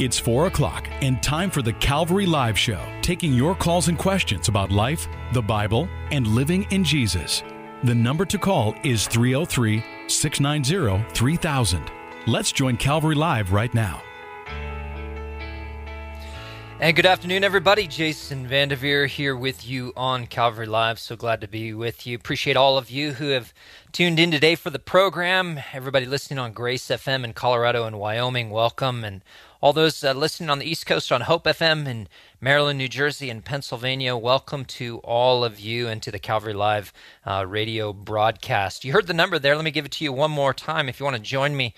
It's 4 o'clock and time for the Calvary Live Show, taking your calls and questions about life, the Bible, and living in Jesus. The number to call is 303 690 3000. Let's join Calvary Live right now. And good afternoon, everybody. Jason Vandeveer here with you on Calvary Live. So glad to be with you. Appreciate all of you who have tuned in today for the program. Everybody listening on Grace FM in Colorado and Wyoming, welcome. And all those uh, listening on the East Coast on Hope FM in Maryland, New Jersey, and Pennsylvania, welcome to all of you and to the Calvary Live uh, radio broadcast. You heard the number there. Let me give it to you one more time if you want to join me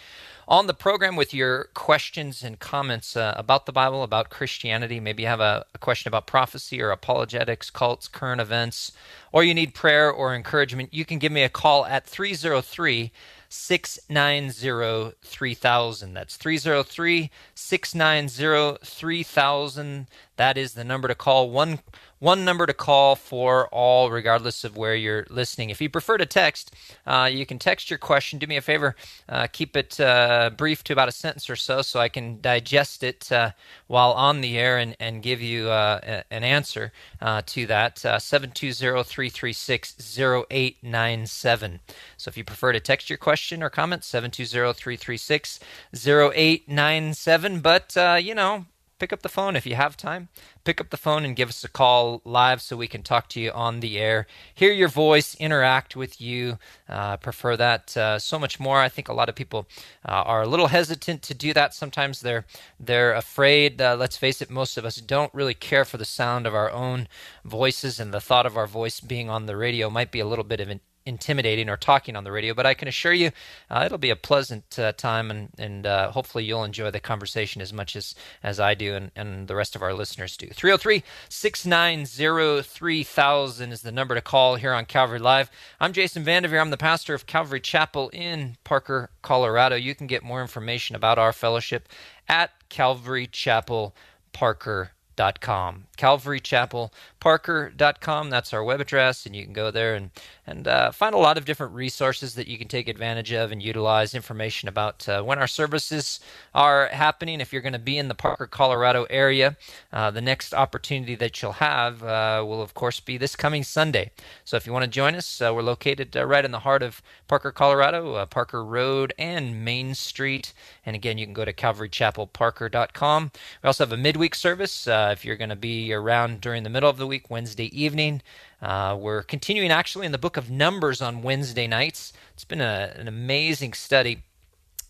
on the program with your questions and comments uh, about the Bible, about Christianity. Maybe you have a, a, question about prophecy or apologetics, cults, current events, or you need prayer or encouragement. You can give me a call at 303 690 3000. That's 303 690 3000. That is the number to call. One one number to call for all, regardless of where you're listening. If you prefer to text, uh, you can text your question. Do me a favor, uh, keep it uh, brief to about a sentence or so, so I can digest it uh, while on the air and, and give you uh, an answer uh, to that. 720 336 0897. So if you prefer to text your question or comment, 720 336 0897. But, you know, pick up the phone if you have time. Pick up the phone and give us a call live so we can talk to you on the air, hear your voice, interact with you. Uh, prefer that uh, so much more. I think a lot of people uh, are a little hesitant to do that. Sometimes they're they're afraid. Uh, let's face it, most of us don't really care for the sound of our own voices, and the thought of our voice being on the radio might be a little bit of an intimidating or talking on the radio, but I can assure you uh, it'll be a pleasant uh, time and, and uh, hopefully you'll enjoy the conversation as much as, as I do and, and the rest of our listeners do. 303 690 3000 is the number to call here on Calvary Live. I'm Jason Vandeveer. I'm the pastor of Calvary Chapel in Parker, Colorado. You can get more information about our fellowship at Calvary Chapel Parker calvarychapelparker.com. calvarychapelparker.com. That's our web address, and you can go there and and uh, find a lot of different resources that you can take advantage of and utilize. Information about uh, when our services are happening. If you're going to be in the Parker, Colorado area, uh, the next opportunity that you'll have uh, will, of course, be this coming Sunday. So if you want to join us, uh, we're located uh, right in the heart of Parker, Colorado, Parker Road and Main Street. And again, you can go to calvarychapelparker.com. We also have a midweek service if you're going to be around during the middle of the week, Wednesday evening. Uh, we're continuing actually in the book of Numbers on Wednesday nights. It's been a, an amazing study.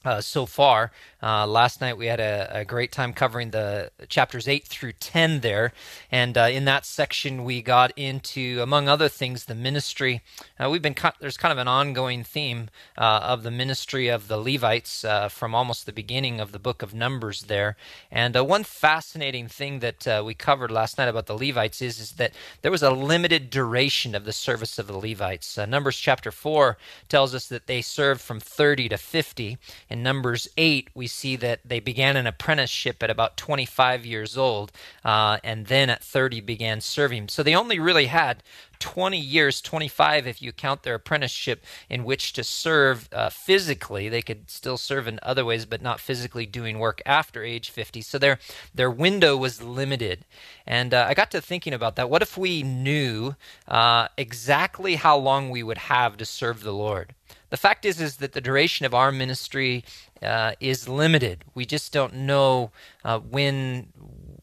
Uh, so far. Uh, last night we had a, a, great time covering the chapters 8 through 10 there. And uh, in that section, we got into, among other things, the ministry. Uh, we've been, there's kind of an ongoing theme uh, of the ministry of the Levites uh, from almost the beginning of the book of Numbers there. And one fascinating thing that we covered last night about the Levites is, is that there was a limited duration of the service of the Levites. Numbers chapter 4 tells us that they served from 30 to 50. In Numbers 8, we see that they began an apprenticeship at about 25 years old, uh, and then at 30 began serving. So they only really had 20 years, 25 if you count their apprenticeship, in which to serve uh, physically. They could still serve in other ways, but not physically doing work after age 50. So their their window was limited. And uh, I got to thinking about that. What if we knew uh, exactly how long we would have to serve the Lord? The fact is, is that the duration of our ministry uh, is limited. We just don't know uh, when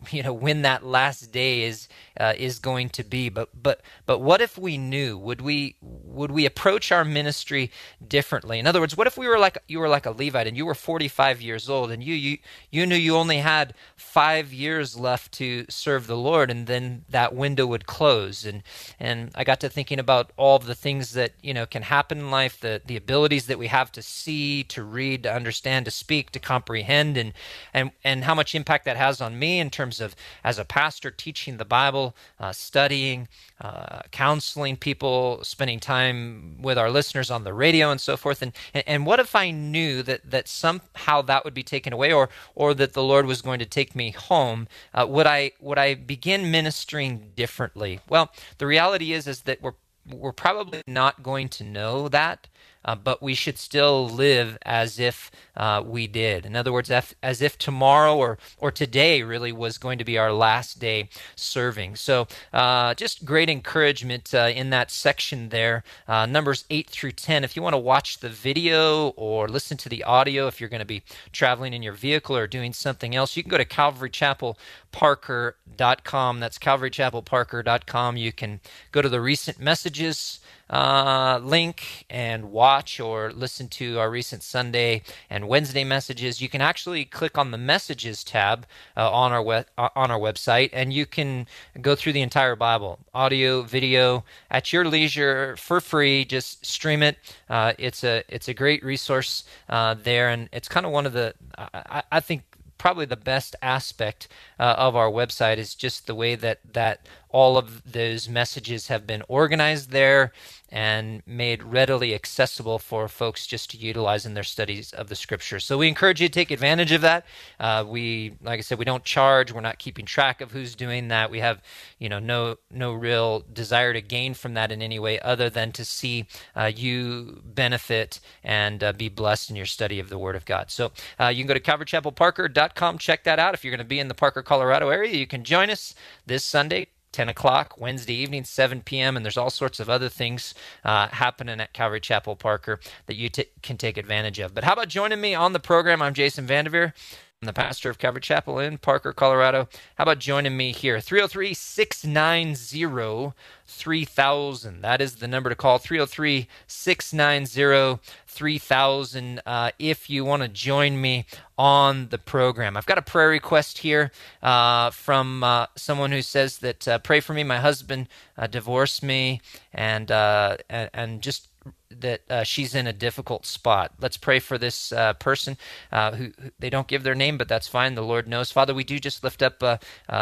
you know when that last day is uh, is going to be. But but but what if we knew? Would we would we approach our ministry differently? In other words what if we were like you were like a levite and you were 45 years old and you you you knew you only had 5 years left to serve the lord and then that window would close. And and I got to thinking about all the things that you know can happen in life the the abilities that we have to see to read to understand to speak to comprehend and and and how much impact that has on me in terms terms of as a pastor teaching the Bible, uh, studying, uh, counseling people, spending time with our listeners on the radio and so forth. And, and what if I knew that, that somehow that would be taken away or, or that the Lord was going to take me home? Uh, would, I, would I begin ministering differently? Well, the reality is, is that we're, we're probably not going to know that uh, but we should still live as if uh, we did. In other words, as if tomorrow or, or today really was going to be our last day serving. So, uh, just great encouragement uh, in that section there, uh, numbers 8 through 10. If you want to watch the video or listen to the audio, if you're going to be traveling in your vehicle or doing something else, you can go to calvarychapelparker.com. That's calvarychapelparker.com. You can go to the recent messages uh, link and watch or listen to our recent Sunday and Wednesday messages, you can actually click on the messages tab uh, on our we- uh, on our website, and you can go through the entire Bible, audio, video, at your leisure for free. Just stream it. Uh, it's a it's a great resource uh, there, and it's kind of one of the I, I think probably the best aspect uh, of our website is just the way that that all of those messages have been organized there and made readily accessible for folks just to utilize in their studies of the scripture. So we encourage you to take advantage of that. Uh, we, like I said, we don't charge. We're not keeping track of who's doing that. We have, you know, no no real desire to gain from that in any way other than to see uh, you benefit and uh, be blessed in your study of the Word of God. So uh, you can go to calvarychapelparker.com, check that out. If you're going to be in the Parker, Colorado area, you can join us this Sunday, 10 o'clock Wednesday evening, 7 p.m. And there's all sorts of other things uh, happening at Calvary Chapel Parker that you t- can take advantage of. But how about joining me on the program? I'm Jason Vandeveer. I'm the pastor of Calvary Chapel in Parker, Colorado. How about joining me here? 303 690 3000. That is the number to call 303 690 3000 uh, if you want to join me on the program. I've got a prayer request here uh, from uh, someone who says that uh, pray for me. My husband uh, divorced me and, uh, and, just that uh, she's in a difficult spot. Let's pray for this uh, person uh, who, who, they don't give their name, but that's fine. The Lord knows. Father, we do just lift up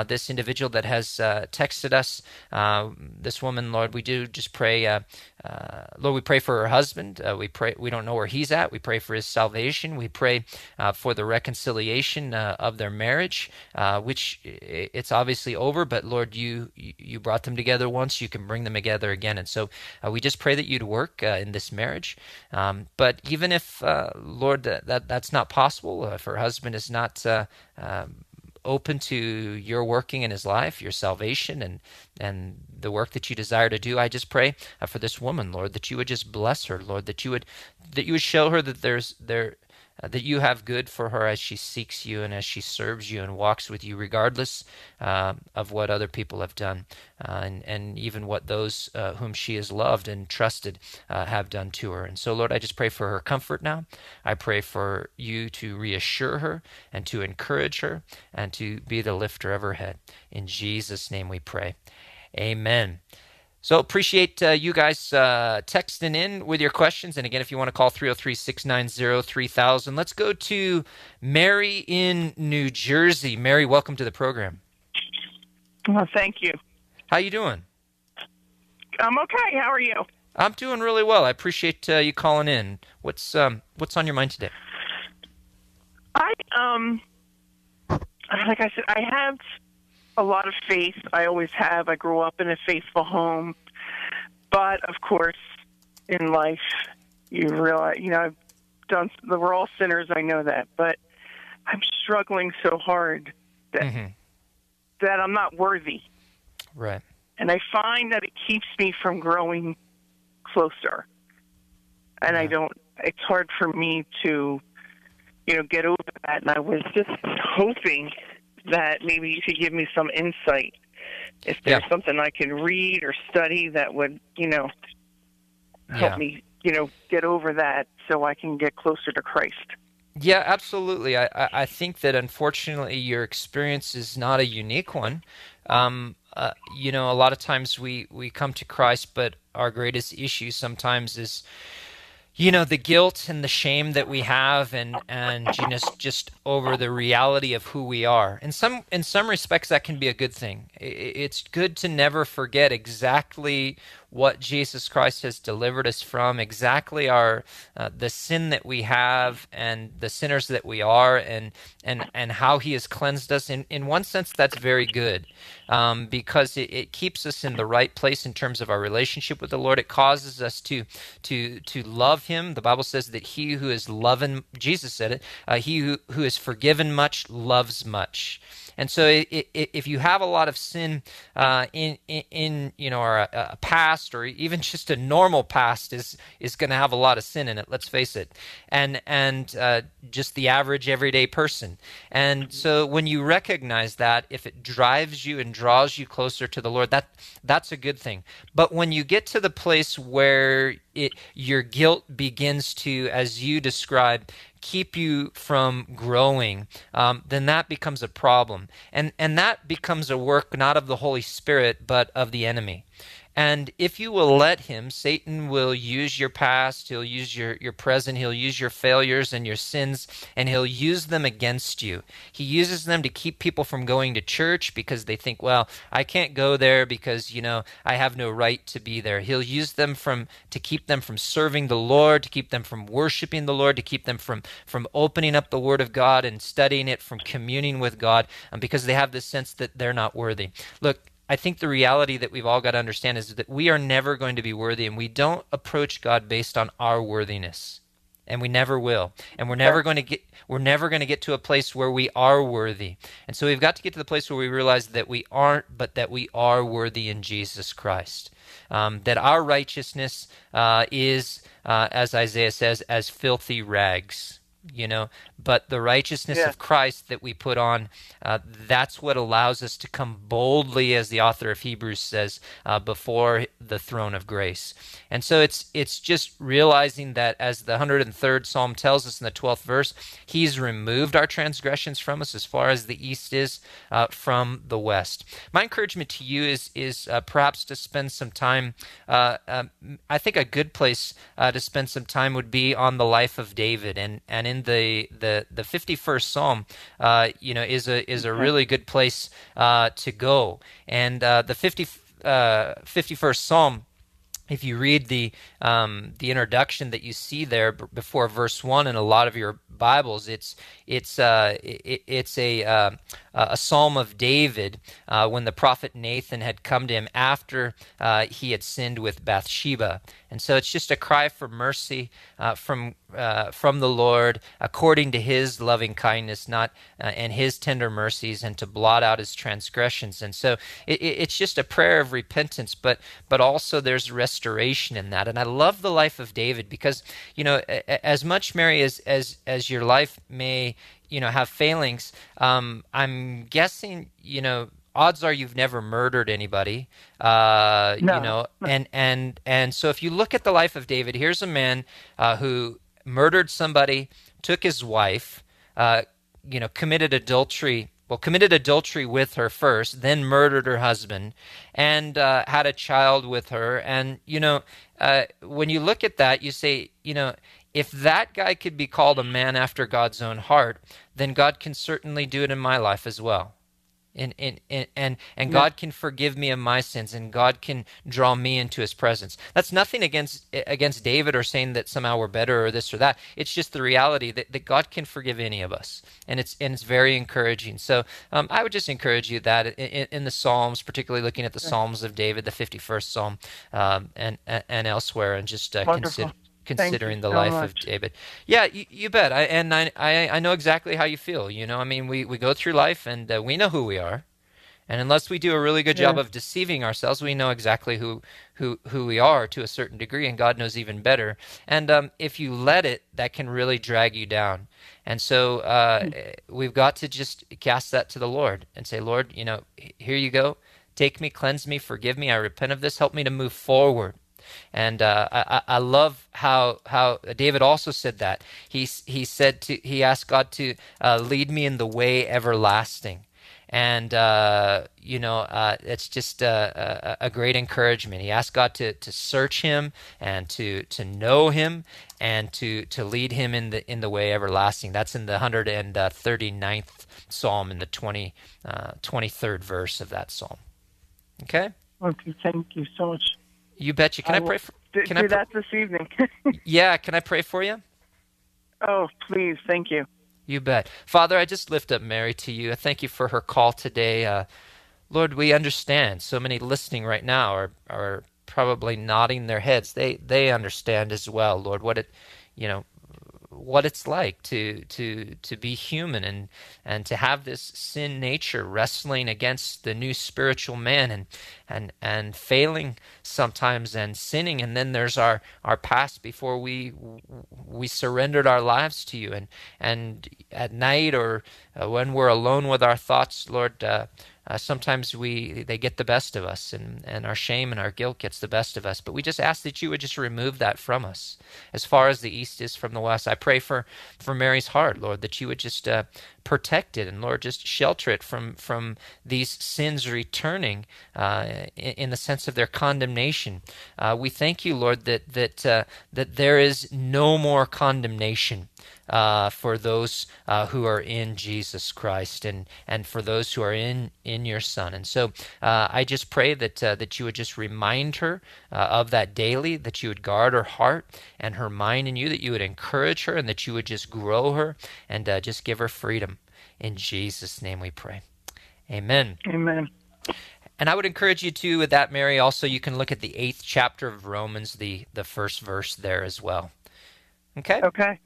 this individual that has texted us. this woman, Lord, we do just pray. Lord, we pray for her husband. we pray. We don't know where he's at. We pray for his salvation. We pray for the reconciliation of their marriage, which it's obviously over. But Lord, you you brought them together once. You can bring them together again. And so we just pray that you'd work in this marriage. Um, but even if, uh, Lord, that, that, that's not possible, uh, if her husband is not uh, um, open to your working in his life, your salvation, and and the work that you desire to do, I just pray uh, for this woman, Lord, that you would just bless her, Lord, that you would that you would show her that there's there uh, that you have good for her as she seeks you and as she serves you and walks with you, regardless uh, of what other people have done uh, and, and even what those uh, whom she has loved and trusted uh, have done to her. And so, Lord, I just pray for her comfort now. I pray for you to reassure her and to encourage her and to be the lifter of her head. In Jesus' name we pray. Amen. So appreciate uh, you guys uh, texting in with your questions. And again, if you want to call 303-690-3000. Let's go to Mary in New Jersey. Mary, welcome to the program. Well, thank you. How you doing? I'm okay. How are you? I'm doing really well. I appreciate uh, you calling in. What's um, what's on your mind today? I um, like I said, I have a lot of faith. I always have. I grew up in a faithful home. But of course, in life, you realize, you know, I've done, we're all sinners. I know that. But I'm struggling so hard that, mm-hmm. that I'm not worthy. Right. And I find that it keeps me from growing closer. And yeah. I don't, it's hard for me to, you know, get over that. And I was just hoping that maybe you could give me some insight. If there's yeah. something I can read or study that would, you know, help yeah. me, you know, get over that so I can get closer to Christ. Yeah, absolutely. I, I think that unfortunately your experience is not a unique one. Um, uh, you know, a lot of times we, we come to Christ, but our greatest issue sometimes is you know the guilt and the shame that we have and and just just over the reality of who we are. In some in some respects that can be a good thing. It's good to never forget exactly what Jesus Christ has delivered us from, exactly our uh, the sin that we have and the sinners that we are, and and and how He has cleansed us. In in one sense, that's very good um, because it, it keeps us in the right place in terms of our relationship with the Lord. It causes us to to to love Him. The Bible says that He who is loving, Jesus said it, uh, He who, who is forgiven much loves much. And so, if you have a lot of sin uh, in, in, in, you know, a, a, past or even just a normal past is is going to have a lot of sin in it. Let's face it, and and uh, just the average everyday person. And so, when you recognize that, if it drives you and draws you closer to the Lord, that that's a good thing. But when you get to the place where it, your guilt begins to, as you describe, keep you from growing, um, then that becomes a problem. And, and that becomes a work not of the Holy Spirit, but of the enemy. And if you will let him, Satan will use your past, he'll use your, your present, he'll use your failures and your sins, and he'll use them against you. He uses them to keep people from going to church because they think, well, I can't go there because, you know, I have no right to be there. He'll use them from to keep them from serving the Lord, to keep them from worshiping the Lord, to keep them from from opening up the Word of God and studying it, from communing with God, um, because they have this sense that they're not worthy. Look, I think the reality that we've all got to understand is that we are never going to be worthy, and we don't approach God based on our worthiness, and we never will. And we're never going to get we're never going to get to a place where we are worthy. And so we've got to get to the place where we realize that we aren't, but that we are worthy in Jesus Christ. Um, that our righteousness uh, is, uh, as Isaiah says, as filthy rags you know but the righteousness yeah. of christ that we put on uh, that's what allows us to come boldly as the author of hebrews says uh, before the throne of grace and so it's it's just realizing that as the 103rd psalm tells us in the 12th verse he's removed our transgressions from us as far as the east is uh, from the west my encouragement to you is is uh, perhaps to spend some time uh, um, i think a good place uh, to spend some time would be on the life of david and and in in the the the 51st Psalm, uh, you know, is a is a really good place uh, to go. And uh, the 50, 51st uh, Psalm if you read the um, the introduction that you see there b- before verse one in a lot of your Bibles, it's it's uh, it, it's a uh, a psalm of David uh, when the prophet Nathan had come to him after uh, he had sinned with Bathsheba, and so it's just a cry for mercy uh, from uh, from the Lord according to His loving kindness, not and His tender mercies, and to blot out His transgressions. And so it, it's just a prayer of repentance, but but also there's restoration in that. And I love the life of David because you know as much Mary as as as your life may you know have failings um, i'm guessing you know odds are you've never murdered anybody uh, no. you know and and and so if you look at the life of david here's a man uh, who murdered somebody took his wife uh, you know committed adultery well, committed adultery with her first, then murdered her husband, and uh, had a child with her. And, you know, uh, when you look at that, you say, you know, if that guy could be called a man after God's own heart, then God can certainly do it in my life as well. And, and, and, and, and yeah. God can forgive me of my sins and God can draw me into his presence. That's nothing against against David or saying that somehow we're better or this or that. It's just the reality that, that God can forgive any of us. And it's and it's very encouraging. So um, I would just encourage you that in, in, the Psalms, particularly looking at the Psalms of David, the 51st Psalm, um, and, and elsewhere, and just uh, consider considering the so life much. of David. Yeah, you, you bet. I, and I, I, I know exactly how you feel. You know, I mean, we, we go through life and uh, we know who we are. And unless we do a really good yeah. job of deceiving ourselves, we know exactly who, who, who we are to a certain degree, and God knows even better. And um, if you let it, that can really drag you down. And so uh, mm. we've got to just cast that to the Lord and say, Lord, you know, here you go. Take me, cleanse me, forgive me. I repent of this. Help me to move forward. And uh, I, I love how how David also said that he he said to he asked God to uh, lead me in the way everlasting and uh, you know uh, it's just a, a, a, great encouragement. He asked God to, to search him and to to know him and to to lead him in the in the way everlasting. That's in the 139th Psalm in the 20 uh, 23rd verse of that psalm. Okay. Okay. Thank you so much. You betcha. Can I, I pray for? Can do I pr- that this evening? yeah. Can I pray for you? Oh, please. Thank you. You bet. Father, I just lift up Mary to you. I thank you for her call today. Uh, Lord, we understand. So many listening right now are are probably nodding their heads. They they understand as well, Lord, what it you know what it's like to to to be human and and to have this sin nature wrestling against the new spiritual man and and and failing sometimes and sinning. And then there's our our past before we we surrendered our lives to you. And and at night or uh, when we're alone with our thoughts lord uh, uh, sometimes we they get the best of us and, and our shame and our guilt gets the best of us. But we just ask that you would just remove that from us as far as the east is from the west. I pray for for mary's heart lord that you would just uh, protect it and lord just shelter it from from these sins returning uh, in, in, the sense of their condemnation. Uh, we thank you lord that that uh, that there is no more condemnation uh, for those uh, who are in Jesus Christ and, and for those who are in, in your Son. And so uh, I just pray that, uh, that you would just remind her uh, of that daily, that you would guard her heart and her mind in you, that you would encourage her, and that you would just grow her and uh, just give her freedom. In Jesus' name we pray. Amen. Amen. And I would encourage you to, with that, Mary, also you can look at the eighth chapter of Romans, the, the first verse there as well. Okay? Okay.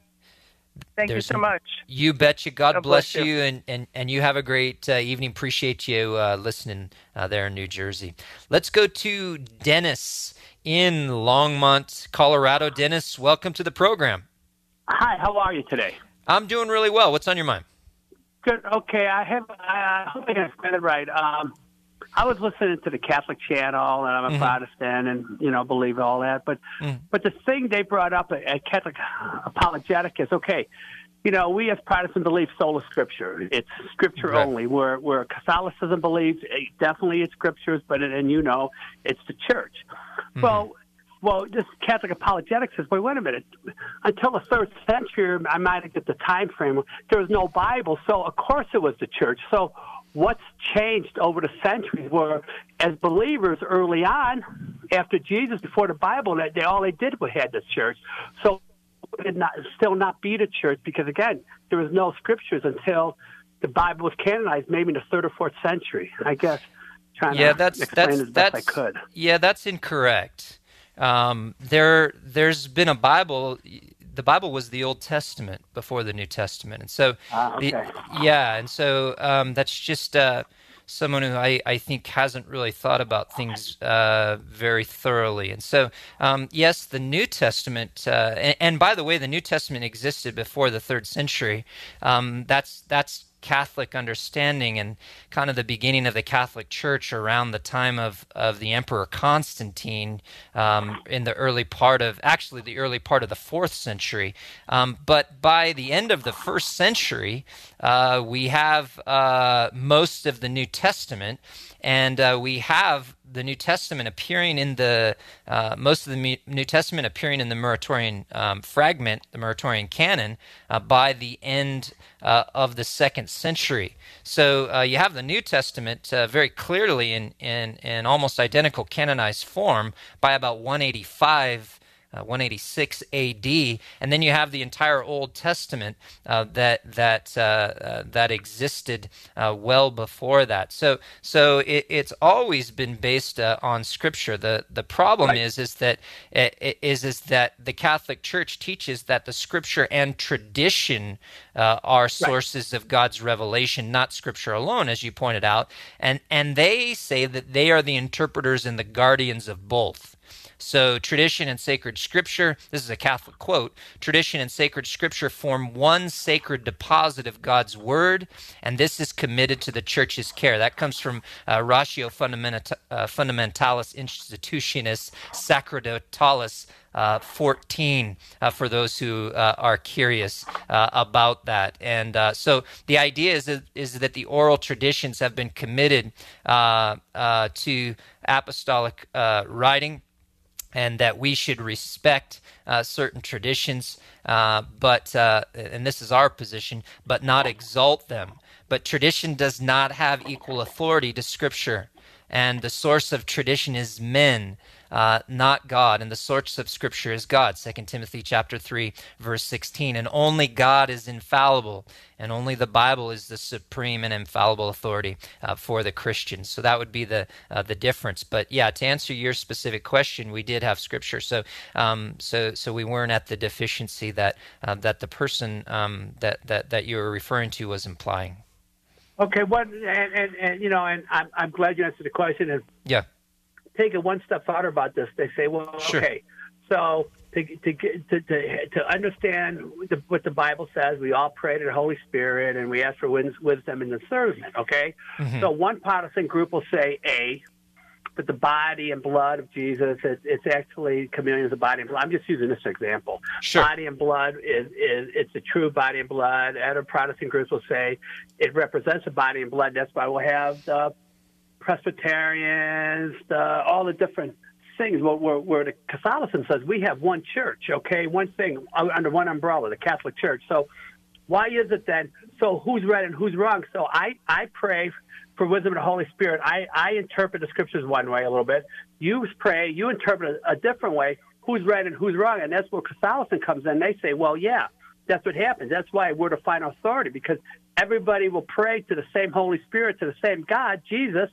Thank There's you so much. You betcha. God, God bless, bless you. you, and, and, and you have a great uh, evening. Appreciate you uh, listening uh, there in New Jersey. Let's go to Dennis in Longmont, Colorado. Dennis, welcome to the program. Hi, how are you today? I'm doing really well. What's on your mind? Good. Okay, I have. I hope I can it right. Um, I was listening to the Catholic channel, and I'm a mm-hmm. Protestant, and you know believe all that. But mm. but the thing they brought up at Catholic apologetic is okay. You know, we as Protestants believe sola scripture. It's scripture right. only. Where where Catholicism believes eh, definitely it's scriptures, but and you know it's the church. Mm-hmm. Well, well, this Catholic apologetics says, wait, wait a minute. Until the third century, I might get the time frame. There was no Bible, so of course it was the church. So what's changed over the centuries were as believers early on after jesus before the bible that they all they did was had the church. So it did not still not be the church because again there was no scriptures until the bible was canonized maybe in the third or fourth century. I guess trying yeah to that's explain that's as best that's i could. yeah that's incorrect. Um, there there's been a bible the Bible was the Old Testament before the New Testament, and so ah, okay. yeah, and so um, that's just uh, someone who I, I think hasn't really thought about things uh, very thoroughly. And so, um, yes, the New Testament, uh, and, and, by the way, the New Testament existed before the third century. Um, that's that's Catholic understanding and kind of the beginning of the Catholic Church around the time of, of the Emperor Constantine um, in the early part of, actually, the early part of the fourth century. Um, but by the end of the first century, uh, we have uh, most of the New Testament, and uh, we have the New Testament appearing in the uh, most of the New Testament appearing in the Muratorian um, fragment, the Muratorian canon, uh, by the end uh, of the second century. So uh, you have the New Testament uh, very clearly in, in in almost identical canonized form by about 185 uh, 186 AD, and then you have the entire Old Testament uh, that that uh, uh that existed uh, well before that. So so it, it's always been based uh, on Scripture. The the problem right. is is that is is that the Catholic Church teaches that the Scripture and tradition are sources right. of God's revelation, not Scripture alone, as you pointed out, and and they say that they are the interpreters and the guardians of both. So, tradition and sacred scripture, this is a Catholic quote tradition and sacred scripture form one sacred deposit of God's word, and this is committed to the church's care. That comes from uh, Ratio Fundamenta- uh, Fundamentalis Institutionis Sacerdotalis. Uh, 14 uh, for those who uh, are curious uh, about that. And uh, so the idea is that, is that the oral traditions have been committed uh, to apostolic writing and that we should respect uh, certain traditions, uh, but uh, and this is our position, but not exalt them. But tradition does not have equal authority to Scripture, and the source of tradition is men uh, not God, and the source of Scripture is God. 2 Timothy chapter 3, verse 16. And only God is infallible, and only the Bible is the supreme and infallible authority uh, for the Christians. So that would be the uh, the difference. But yeah, to answer your specific question, we did have Scripture. So um, so so we weren't at the deficiency that uh, that the person um, that that that you were referring to was implying. Okay, what and, and, and you know, and I'm I'm glad you answered the question. And yeah take it one step farther about this. They say, well, sure. okay, so to to to to, to understand the, what the Bible says, we all pray to the Holy Spirit and we ask for wisdom and discernment. Okay, mm-hmm. so one Protestant group will say A, but the body and blood of Jesus, it, it's actually communion is the body and blood. I'm just using this example. Sure. Body and blood is, is it's the true body and blood. Other Protestant groups will say it represents the body and blood. That's why we'll have the Presbyterians, the, all the different things where, where, where, the Catholicism says we have one church, okay, one thing under one umbrella, the Catholic Church. So why is it then? So who's right and who's wrong? So I, I pray for wisdom and the Holy Spirit. I, I interpret the scriptures one way a little bit. You pray, you interpret a, a different way. Who's right and who's wrong? And that's where Catholicism comes in. They say, well, yeah, that's what happens. That's why we're the final authority because everybody will pray to the same Holy Spirit, to the same God, Jesus,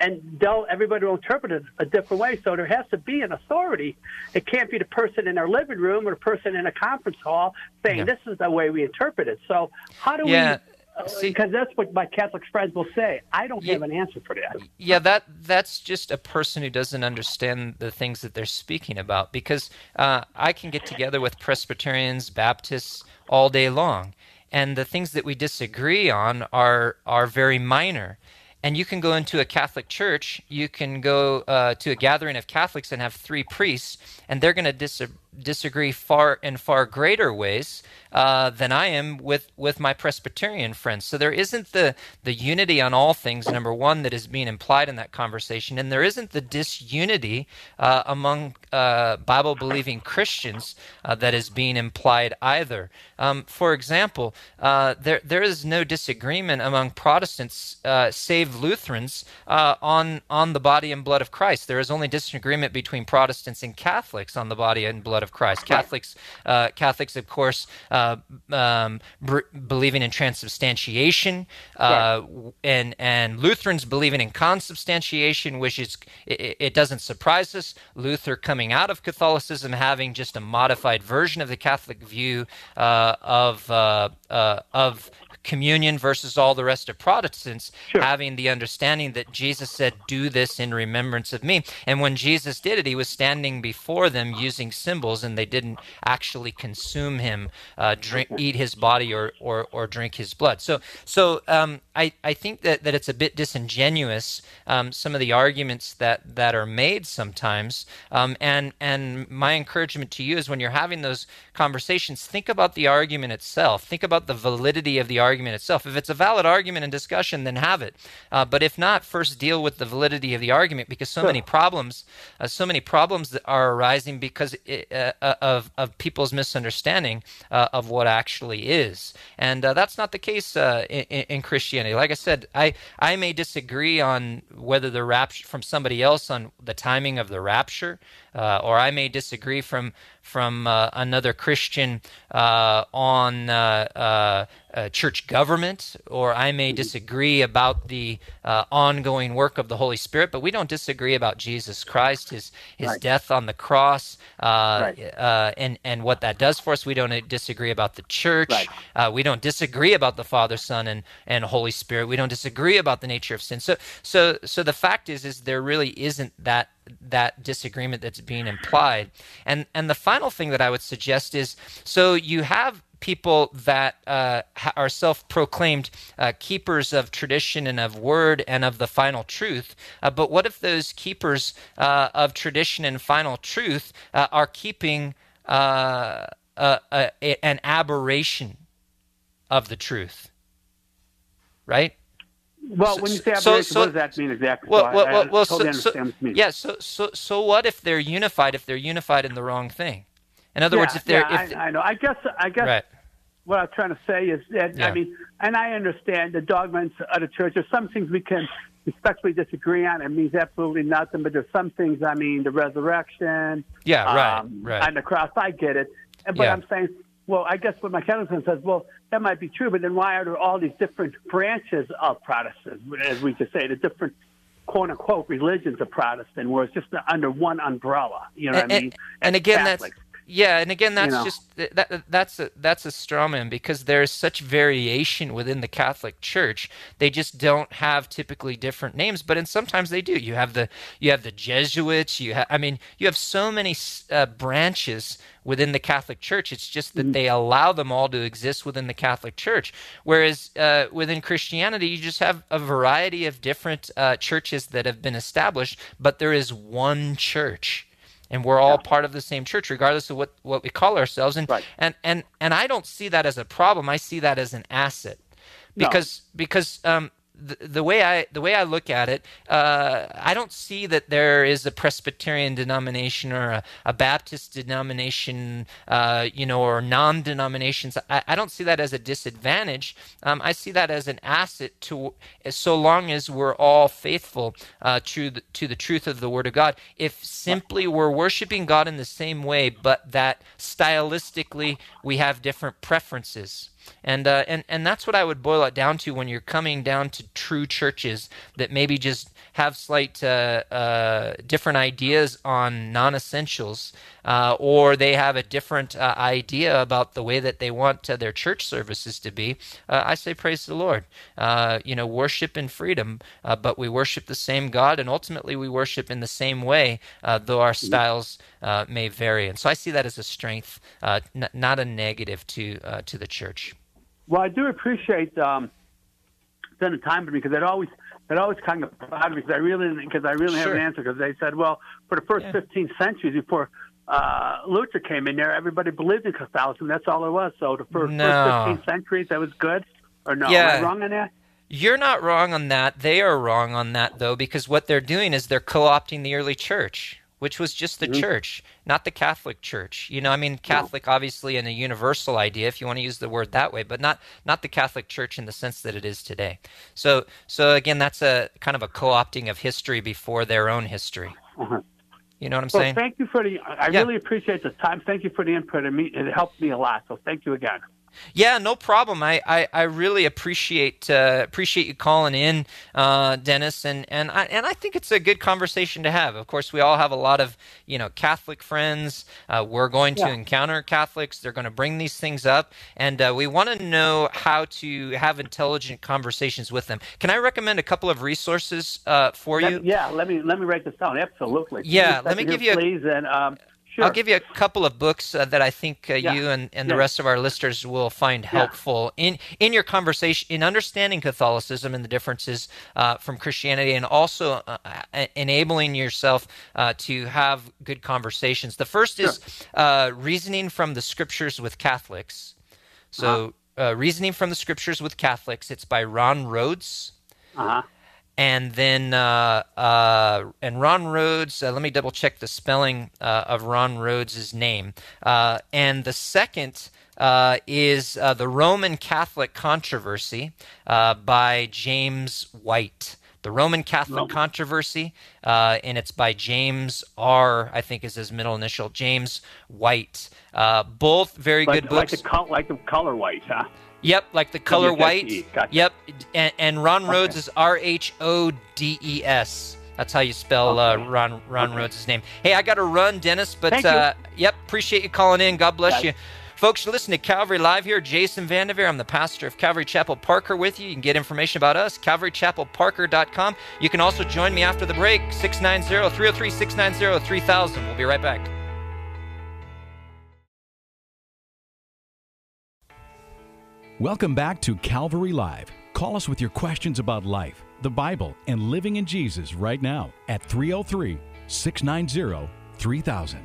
and they'll everybody will interpret it a different way. So there has to be an authority. It can't be the person in their living room or the person in a conference hall saying yeah. this is the way we interpret it. So how do yeah. we? because that's what my Catholic friends will say. I don't yeah, have an answer for that. Yeah, that that's just a person who doesn't understand the things that they're speaking about. Because uh, I can get together with Presbyterians, Baptists all day long, and the things that we disagree on are are very minor. And you can go into a Catholic church, you can go uh, to a gathering of Catholics and have three priests, and they're going to dis- disagree far in far greater ways uh, than I am with, with my Presbyterian friends. So there isn't the, the unity on all things, number one, that is being implied in that conversation, and there isn't the disunity uh, among uh, Bible believing Christians uh, that is being implied either. Um, for example, uh, there, there is no disagreement among Protestants, uh, save Lutherans, on, on the body and blood of Christ. There is only disagreement between Protestants and Catholics on the body and blood of Christ. Catholics, Catholics, of course, uh, um, b- believing in transubstantiation, uh, and and Lutherans believing in consubstantiation, which is it, it, doesn't surprise us. Luther coming out of Catholicism having just a modified version of the Catholic view uh, of uh, uh, of communion versus all the rest of Protestants, sure. having the understanding that Jesus said, Do this in remembrance of me. And when Jesus did it, he was standing before them using symbols, and they didn't actually consume him, uh, drink, eat his body, or, or, or drink his blood. So, so um, I, I think that, that it's a bit disingenuous, um, some of the arguments that, that are made sometimes. Um, and, and my encouragement to you is when you're having those conversations, think about the argument itself, think about the validity of the argument argument itself. If it's a valid argument and discussion, then have it. Uh, but if not, first deal with the validity of the argument because so sure. many problems, uh, so many problems that are arising because it, uh, uh, of of people's misunderstanding uh, of what actually is, and uh, that's not the case in, in, Christianity. Like I said, I I may disagree on whether the rapture from somebody else on the timing of the rapture, or I may disagree from from uh, another Christian uh, on uh, uh, church government, or I may disagree about the uh, ongoing work of the Holy Spirit, but we don't disagree about Jesus Christ, his his right. death on the cross, uh, right. and and what that does for us. We don't disagree about the church. Right. we don't disagree about the Father, Son, and and Holy Spirit. We don't disagree about the nature of sin. So so so the fact is is there really isn't that that disagreement that's being implied. And and the final thing that I would suggest is so you have people that uh, are self-proclaimed uh, keepers of tradition and of word and of the final truth. Uh, but what if those keepers uh, of tradition and final truth uh, are keeping uh, an aberration of the truth? Right? Well, when you say so, so, what does that mean exactly? Well, so well, I, I well, totally so, so yeah. So, so, so what if they're unified? If they're unified in the wrong thing? In other yeah, words, if they're, yeah, if I, I, know. I guess, I guess, right. what I'm trying to say is that Yeah. I mean, and I understand the dogmas of the church. There's some things we can respectfully disagree on. It means absolutely nothing. But there's some things. I mean, the resurrection. Yeah, right, um, right. On the cross, I get it. And- But. I'm saying, well, I guess what my Catholicism says, well, that might be true. But then why are there all these different branches of Protestants, as we just say, the different quote unquote religions of Protestant, where it's just under one umbrella? You know and, what I mean? and, and again Catholics. that's yeah and again that's know. just that that's a that's a straw man because there's such variation within the catholic church. They just don't have typically different names but and sometimes they do. You have the you have the jesuits you have i mean you have so many uh, branches within the catholic church. It's just that they allow them all to exist within the catholic church. Whereas uh, within christianity you just have a variety of different uh, churches that have been established but there is one church and we're all part of the same church regardless of what, what we call ourselves and, Right. and and and i don't see that as a problem i see that as an asset No. because because um the, the way I the way I look at it, uh, I don't see that there is a Presbyterian denomination or a, a Baptist denomination, uh, you know, or non-denominations. I, I don't see that as a disadvantage. Um, I see that as an asset to, so long as we're all faithful uh, to the, to the truth of the Word of God. If simply we're worshiping God in the same way, but that stylistically we have different preferences. And, uh, and and that's what I would boil it down to when you're coming down to true churches that maybe just have slight uh, uh, different ideas on non-essentials, uh, or they have a different uh, idea about the way that they want uh, their church services to be. Uh, I say praise the Lord. Uh, you know, worship in freedom, uh, but we worship the same God, and ultimately we worship in the same way, uh, though our styles uh, may vary. And so I see that as a strength, uh, n- not a negative to uh, to the church. Well, I do appreciate um, spending time with me because it always it always kind of bothered me because I really because I really have an answer because they said, well, for the first Yeah. 15 centuries before uh, Luther came in there, everybody believed in Catholicism. That's all it was. So the first, No. first 15 centuries, that was good. Or no? Am Yeah. I wrong on that? You're not wrong on that. They are wrong on that, though, because what they're doing is they're co opting the early church, which was just the church, not the Catholic Church. You know, I mean, Catholic, obviously, in a universal idea, if you want to use the word that way, but not not the Catholic Church in the sense that it is today. So, so again, that's a kind of a co opting of history before their own history. Uh-huh. You know what I'm Well, saying? thank you for the. I Yeah. really appreciate the time. Thank you for the input. It helped me a lot. So thank you again. Yeah, no problem. I, I, I really appreciate uh, appreciate you calling in, uh, Dennis, and and I and I think it's a good conversation to have. Of course, we all have a lot of you know Catholic friends. Uh, we're going to Yeah. encounter Catholics. They're going to bring these things up, and uh, we want to know how to have intelligent conversations with them. Can I recommend a couple of resources uh, for Let- you? yeah, let me let me write this down. Absolutely. Yeah, let me give you a- please. And um, sure. I'll give you a couple of books uh, that I think uh, Yeah. you and, and the rest of our listeners will find helpful in in your conversation in understanding Catholicism and the differences uh, from Christianity, and also uh, uh, enabling yourself uh, to have good conversations. The first is uh, reasoning from the Scriptures with Catholics. So, uh, reasoning from the Scriptures with Catholics. It's by Ron Rhodes Uh-huh. And then uh, uh, and Ron Rhodes. Uh, let me double check the spelling uh, of Ron Rhodes' name. Uh, and the second uh, is uh, the Roman Catholic Controversy uh, by James White. The Roman Catholic Roman. Controversy, uh, and it's by James R. I think is his middle initial. James White. Uh, both very Like, good like books. the col- like the color white, huh? Yep, like the color white. gotcha. Yep, and, and Ron Okay. Rhodes is R H O D E S. That's how you spell uh, Ron Ron Okay. Rhodes' name. Hey, I got to run, Dennis, but you. uh, yep, appreciate you calling in. God bless Bye. you. Folks, you're listening to Calvary Live here. Jason Vandeveer. I'm the pastor of Calvary Chapel Parker with you. You can get information about us, calvarychapelparker.com. You can also join me after the break, 690 303 690 3000. We'll be right back. Welcome back to Calvary Live. Call us with your questions about life, the Bible, and living in Jesus right now at 303 690 3000.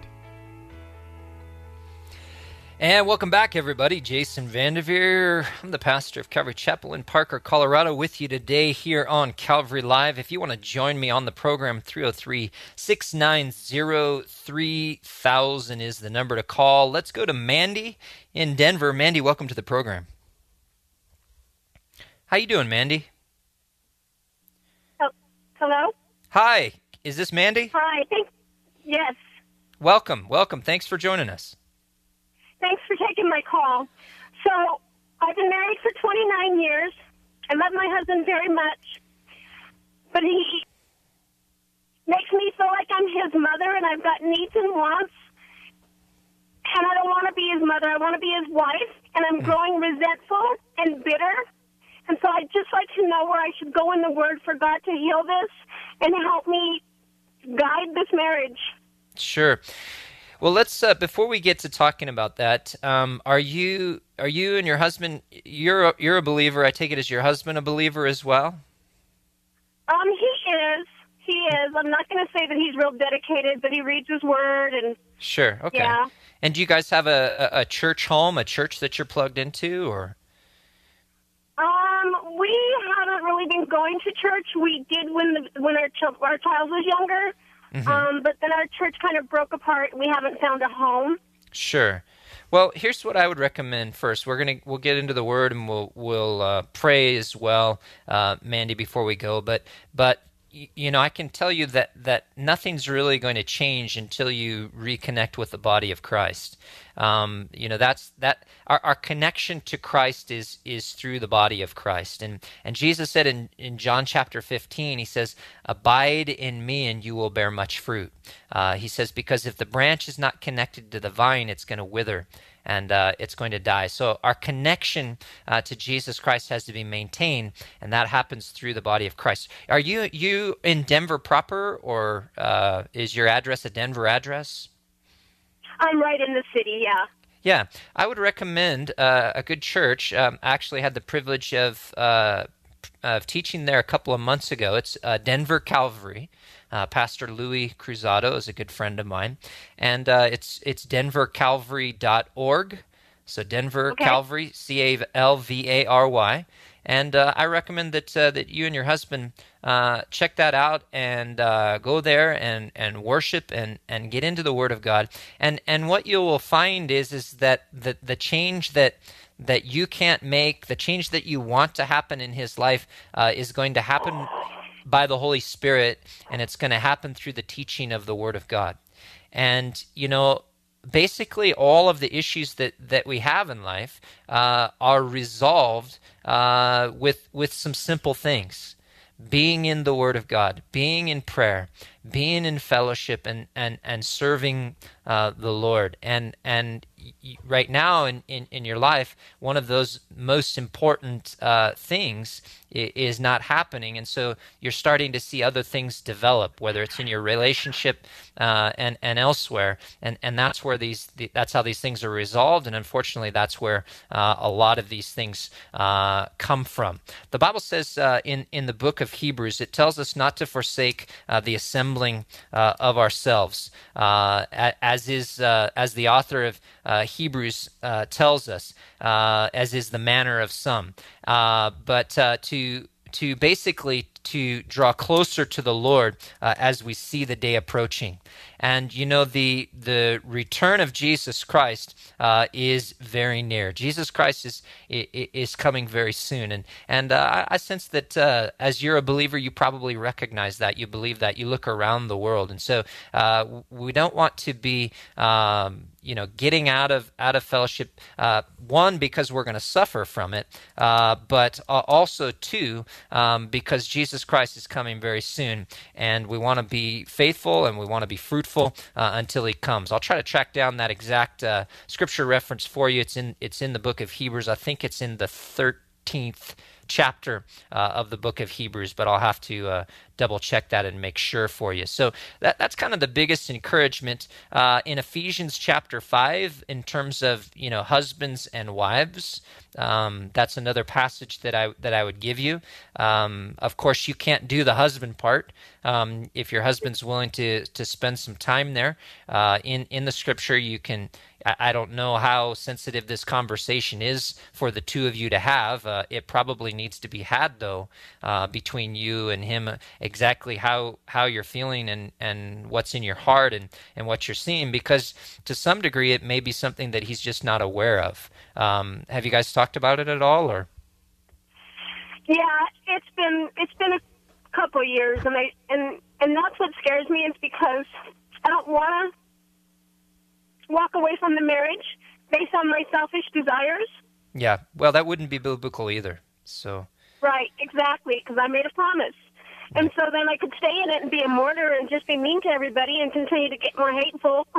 And welcome back, everybody. Jason Vandeveer. I'm the pastor of Calvary Chapel in Parker, Colorado, with you today here on Calvary Live. If you want to join me on the program, 303 690 3000 is the number to call. Let's go to Mandy in Denver. Mandy, welcome to the program. How you doing, Mandy? Oh, hello? Hi. Is this Mandy? Hi. Thank- yes. Welcome. Welcome. Thanks for joining us. Thanks for taking my call. So, I've been married for 29 years. I love my husband very much, but he makes me feel like I'm his mother and I've got needs and wants. And I don't want to be his mother. I want to be his wife. And I'm hmm. growing resentful and bitter. And so I'd just like to know where I should go in the Word for God to heal this and help me guide this marriage. Sure. Well, let's uh, before we get to talking about that. Um, are you are you and your husband? You're a, you're a believer. I take it as your husband a believer as well. Um, he is. He is. I'm not going to say that he's real dedicated, but he reads his word and. Sure. Okay. Yeah. And do you guys have a, a, a church home, a church that you're plugged into, or? Um, we haven't really been going to church. We did when the when our ch- our child was younger. Mm-hmm. Um, but then our church kind of broke apart. We haven't found a home. Sure. Well, here's what I would recommend first. We're gonna we'll get into the word and we'll we'll uh, pray as well, uh, Mandy, before we go. But but you know, I can tell you that that nothing's really going to change until you reconnect with the body of Christ. Um, you know, that's that our, our connection to Christ is is through the body of Christ. And and Jesus said in in John chapter 15, he says, "Abide in me, and you will bear much fruit." Uh, he says, because if the branch is not connected to the vine, it's going to wither and uh, it's going to die. So our connection uh, to Jesus Christ has to be maintained, and that happens through the body of Christ. Are you you in Denver proper, or uh, is your address a Denver address? I'm right in the city. Yeah. Yeah, I would recommend uh, a good church. Um, I actually had the privilege of uh, of teaching there a couple of months ago. It's uh, Denver Calvary. Uh, Pastor Louis Cruzado is a good friend of mine, and uh, it's it's denvercalvary.org. So Denver Okay. Calvary, C A L V A R Y, and uh, I recommend that uh, that you and your husband uh, check that out and uh, go there and, and worship and, and get into the Word of God. And and what you will find is is that the the change that that you can't make, the change that you want to happen in His life, uh, is going to happen by the Holy Spirit, and it's going to happen through the teaching of the Word of God. And you know, basically, all of the issues that that we have in life uh, are resolved uh, with with some simple things. Being in the Word of God, being in prayer, being in fellowship, and and and serving uh, the Lord, and and right now in, in in your life, one of those most important uh, things is not happening, and so you're starting to see other things develop, whether it's in your relationship uh, and and elsewhere, and and that's where these the, that's how these things are resolved, and unfortunately, that's where uh, a lot of these things uh, come from. The Bible says uh, in in the book of Hebrews, it tells us not to forsake uh, the assembling of ourselves, as is as the author of uh, Hebrews uh, tells us, uh, as is the manner of some, uh, but uh, to to basically to draw closer to the Lord as we see the day approaching. And you know the the return of Jesus Christ uh, is very near. Jesus Christ is is coming very soon, and and uh, I I sense that uh, as you're a believer, you probably recognize that. You believe that. You look around the world, and so uh, we don't want to be. Um, you know, getting out of out of fellowship. Uh, one, because we're going to suffer from it, uh, but uh, also two, um, because Jesus Christ is coming very soon, and we want to be faithful and we want to be fruitful uh, until He comes. I'll try to track down that exact uh, scripture reference for you. It's in it's in the book of Hebrews. I think it's in the thirteenth chapter uh, of the book of Hebrews, but I'll have to uh, double check that and make sure for you. So that, that's kind of the biggest encouragement uh, in Ephesians chapter five in terms of you know husbands and wives. Um, that's another passage that I that I would give you. Um, of course, you can't do the husband part um, if your husband's willing to to spend some time there uh, in in the scripture. You can I, don't know how sensitive this conversation is for the two of you to have. Uh, it probably needs to be had though uh, between you and him. Exactly how how you're feeling and and what's in your heart and and what you're seeing because to some degree it may be something that he's just not aware of. Um, have you guys talked about it at all or? Yeah, it's been it's been a couple years, and I and and that's what scares me is because I don't want to walk away from the marriage based on my selfish desires. Yeah, well, that wouldn't be biblical either. So. Right, exactly, because I made a promise. And so then I could stay in it and be a martyr and just be mean to everybody and continue to get more hateful.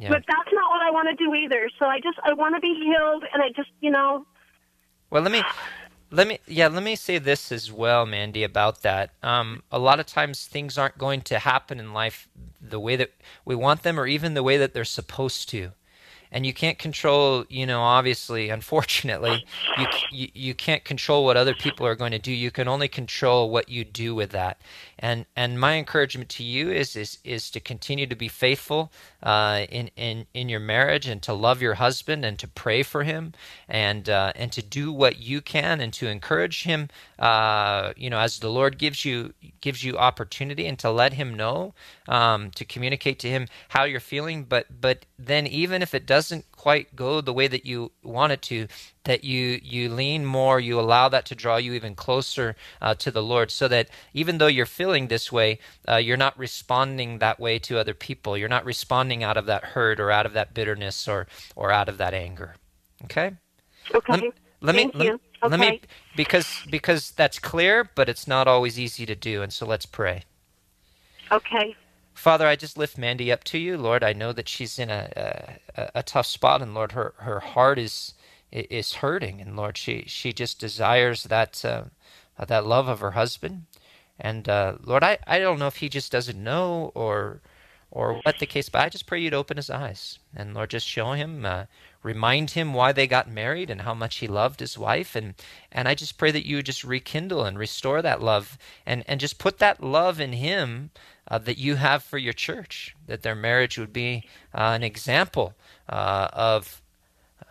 yeah. But that's not what I want to do either. So I just I want to be healed and I just, you know. Well, let me let me yeah let me say this as well mandy about that. Um, a lot of times things aren't going to happen in life the way that we want them or even the way that they're supposed to and you can't control you know obviously unfortunately you, you you can't control what other people are going to do. You can only control what you do with that. And and my encouragement to you is is is to continue to be faithful uh, in in in your marriage and to love your husband and to pray for him and uh, and to do what you can and to encourage him uh, you know as the Lord gives you gives you opportunity and to let him know um, to communicate to him how you're feeling. But but then even if it doesn't quite go the way that you want it to that you you lean more you allow that to draw you even closer uh, to the lord so that even though you're feeling this way uh, you're not responding that way to other people. You're not responding out of that hurt or out of that bitterness or or out of that anger. Okay? Okay. Let, let me let, okay. let me because because that's clear but it's not always easy to do and so let's pray. Okay Father, I just lift Mandy up to you, Lord. I know that she's in a, a, a tough spot, and Lord, her, her heart is is hurting, and Lord, she she just desires that uh, that love of her husband, and uh, Lord, I, I don't know if he just doesn't know or or what the case, but I just pray you'd open his eyes, and Lord, just show him, uh, remind him why they got married and how much he loved his wife, and and I just pray that you would just rekindle and restore that love, and and just put that love in him uh, that you have for your church, that their marriage would be uh, an example uh, of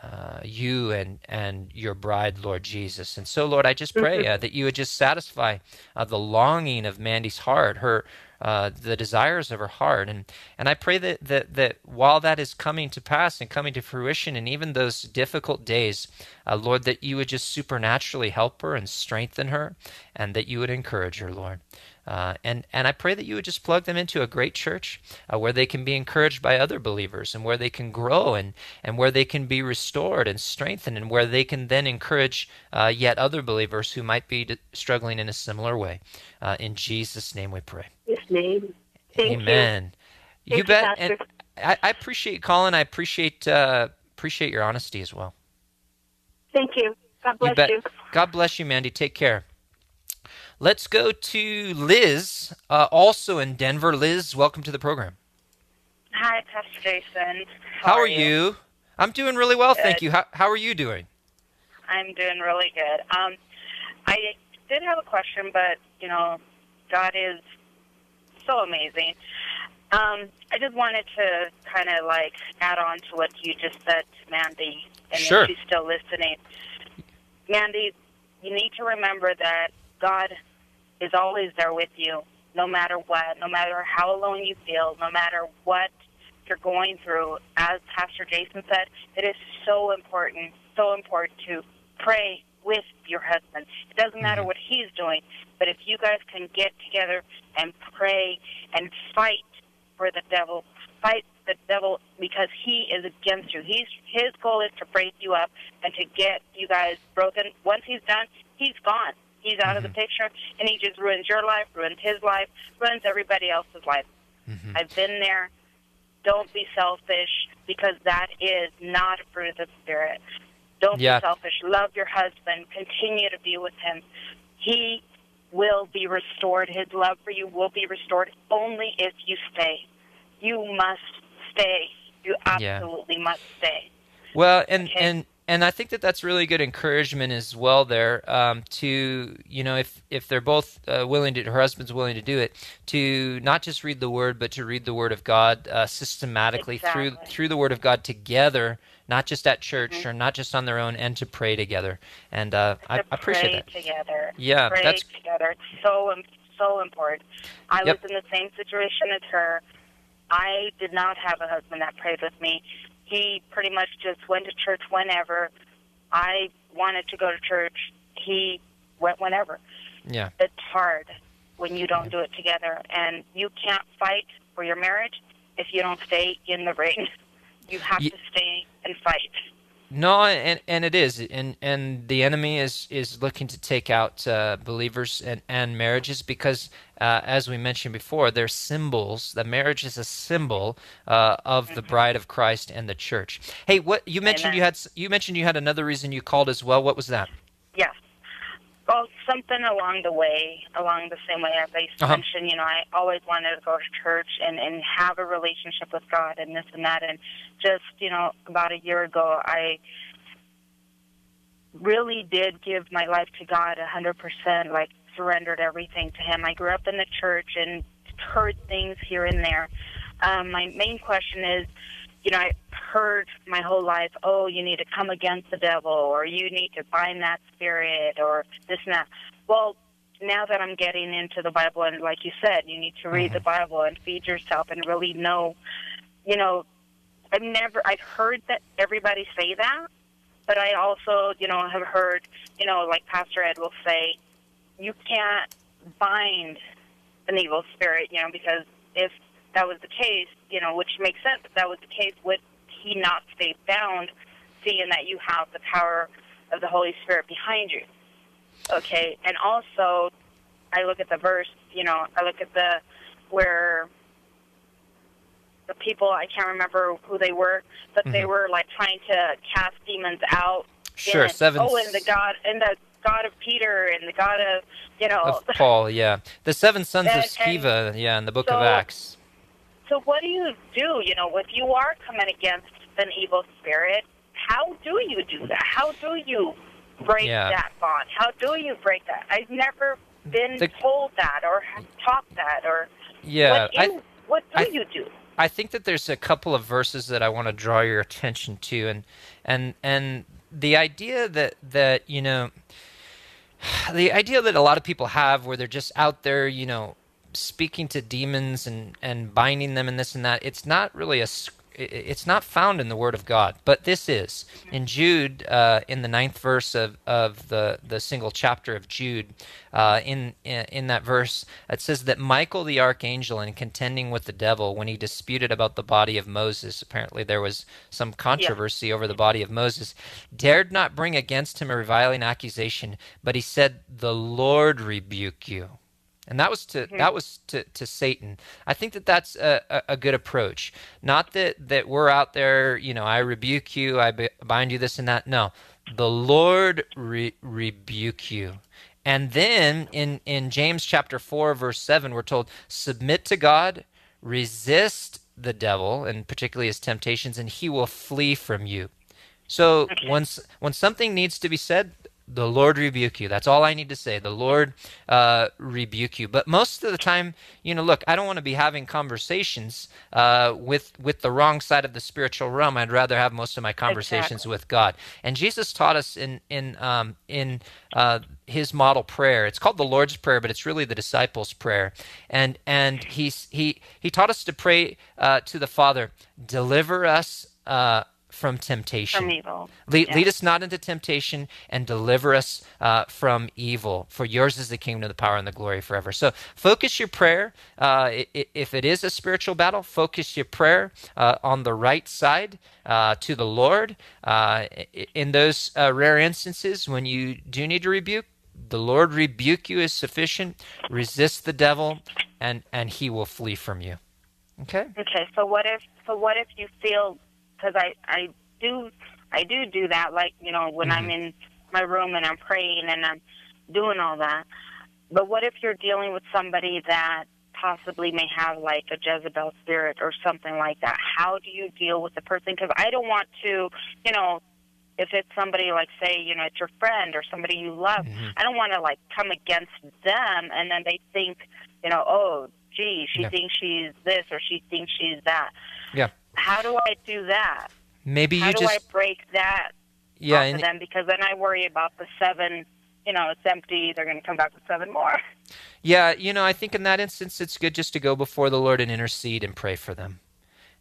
uh, you and, and your bride, Lord Jesus. And so, Lord, I just pray uh, that you would just satisfy uh, the longing of Mandy's heart, her uh, the desires of her heart. And, and I pray that, that, that while that is coming to pass and coming to fruition, and even those difficult days, uh, Lord, that you would just supernaturally help her and strengthen her, and that you would encourage her, Lord. Uh, and and I pray that you would just plug them into a great church uh, where they can be encouraged by other believers and where they can grow and and where they can be restored and strengthened and where they can then encourage uh, yet other believers who might be struggling in a similar way. Uh, in Jesus' name, we pray. His name. Thank Amen. You, you bet. and I, I, appreciate Colin. I appreciate uh, appreciate your honesty as well. Thank you. God bless you. you. God bless you, Mandy. Take care. Let's go to Liz, uh, also in Denver. Liz, welcome to the program. Hi, Pastor Jason. How, How are, you? you? I'm doing really well, good. thank you. How, how are you doing? I'm doing really good. Um, I did have a question, but you know, God is so amazing. Um, I just wanted to kind of like add on to what you just said to Mandy, and sure. if she's still listening. Mandy, you need to remember that God is always there with you, no matter what, no matter how alone you feel, no matter what you're going through. As Pastor Jason said, it is so important, so important to pray with your husband. It doesn't matter mm-hmm. what he's doing, but if you guys can get together and pray and fight for the devil, fight the devil because he is against you. He's his goal is to break you up and to get you guys broken. Once he's done, he's gone. He's out mm-hmm. of the mm-hmm. picture, and he just ruins your life, ruins his life, ruins everybody else's life. Mm-hmm. I've been there. Don't be selfish because that is not a fruit of the spirit. Don't yeah. be selfish. Love your husband. Continue to be with him. He will be restored. His love for you will be restored only if you stay. You must stay. You absolutely yeah. must stay. Well, and okay. and and I think that that's really good encouragement as well. There, um, to you know, if if they're both uh, willing to, her husband's willing to do it, to not just read the Word, but to read the Word of God uh, systematically Exactly. through through the Word of God together, not just at church Mm-hmm. or not just on their own, and to pray together. And uh, I, to I appreciate that. together. Yeah, pray that's- together. It's so so important. I Yep. was in the same situation as her. I did not have a husband that prayed with me. He pretty much just went to church whenever. I wanted to go to church. He went whenever. Yeah. It's hard when you don't do it together, and you can't fight for your marriage if you don't stay in the ring. You have Ye- to stay and fight. No, and and it is, and and the enemy is is looking to take out uh, believers and and marriages because, uh, as we mentioned before, they're symbols. The marriage is a symbol uh, of the bride of Christ and the church. Hey, what you mentioned Amen. you had s- you mentioned you had another reason you called as well. What was that? Yes. Well, something along the way, along the same way as I Uh-huh. mentioned, you know, I always wanted to go to church and, and have a relationship with God and this and that. And just, you know, about a year ago, I really did give my life to God a 100%, like surrendered everything to Him. I grew up in the church and heard things here and there. Um, my main question is, you know, I heard my whole life, oh, you need to come against the devil, or you need to bind that spirit, or this and that. Well, now that I'm getting into the Bible, and like you said, you need to read the mm-hmm. Bible and feed yourself and really know, you know, I've never, I've heard that everybody say that, but I also, you know, have heard, you know, like Pastor Ed will say, you can't bind an evil spirit, you know, because if that was the case, you know, which makes sense, if that was the case, would he not stay bound, seeing that you have the power of the Holy Spirit behind you? Okay, and also, I look at the verse, you know, I look at the where the people I can't remember who they were, but they mm-hmm. were like trying to cast demons out. Sure, and, seven Oh, and the God and the God of Peter and the God of you know. of Paul. Yeah, the seven sons of And- and Sceva. Yeah, in the Book of Acts. So what do you do? You know, if you are coming against an evil spirit, how do you do that? How do you break Yeah. that bond? How do you break that? I've never been The- told that or taught that or Yeah, what, I. what do I- you do? I think that there's a couple of verses that I want to draw your attention to, and and and the idea that that you know, the idea that a lot of people have, where they're just out there, you know, speaking to demons and and binding them and this and that. It's not really a It's not found in the Word of God, but this is in Jude, uh, in the ninth verse of, of the, the single chapter of Jude. Uh, in, in in that verse, it says that Michael the archangel, in contending with the devil, when he disputed about the body of Moses, apparently there was some controversy over the body of Moses, dared not bring against him a reviling accusation, but he said, "The Lord rebuke you." And that was to mm-hmm. that was to, to Satan. I think that that's a, a, good approach. Not that that we're out there, you know, I rebuke you, I bind you, this and that. No, the Lord re- rebuke you. And then in in James chapter four verse seven, we're told submit to God, resist the devil, and particularly his temptations, and he will flee from you. So once when something needs to be said, the Lord rebuke you. That's all I need to say. The Lord uh, rebuke you. But most of the time, you know, look, I don't want to be having conversations uh, with with the wrong side of the spiritual realm. I'd rather have most of my conversations Exactly. with God. And Jesus taught us in in um, in uh, his model prayer. It's called the Lord's prayer, but it's really the disciples' prayer. And and he's he he taught us to pray uh, to the Father, deliver us. From temptation. From evil. Lead, Yeah. lead us not into temptation and deliver us uh, from evil. For yours is the kingdom, the power, and the glory forever. So focus your prayer. Uh, if it is a spiritual battle, focus your prayer uh, on the right side uh, to the Lord. Uh, in those uh, rare instances when you do need to rebuke, the Lord rebuke you is sufficient. Resist the devil, and and he will flee from you. Okay. Okay, so what if so what if you feel because I I do I do do that like you know when I'm in my room and I'm praying and I'm doing all that. But what if you're dealing with somebody that possibly may have like a Jezebel spirit or something like that? How do you deal with the person? Because I don't want to, you know, if it's somebody like say you know it's your friend or somebody you love mm-hmm. i don't want to like come against them and then they think you know oh gee she yeah. thinks she's this or she thinks she's that yeah how do i do that? Maybe how you do just i break that yeah and them? Because then i worry about the seven you know it's empty they're going to come back with seven more. Yeah you know i think in that instance it's good just to go before the lord and intercede and pray for them.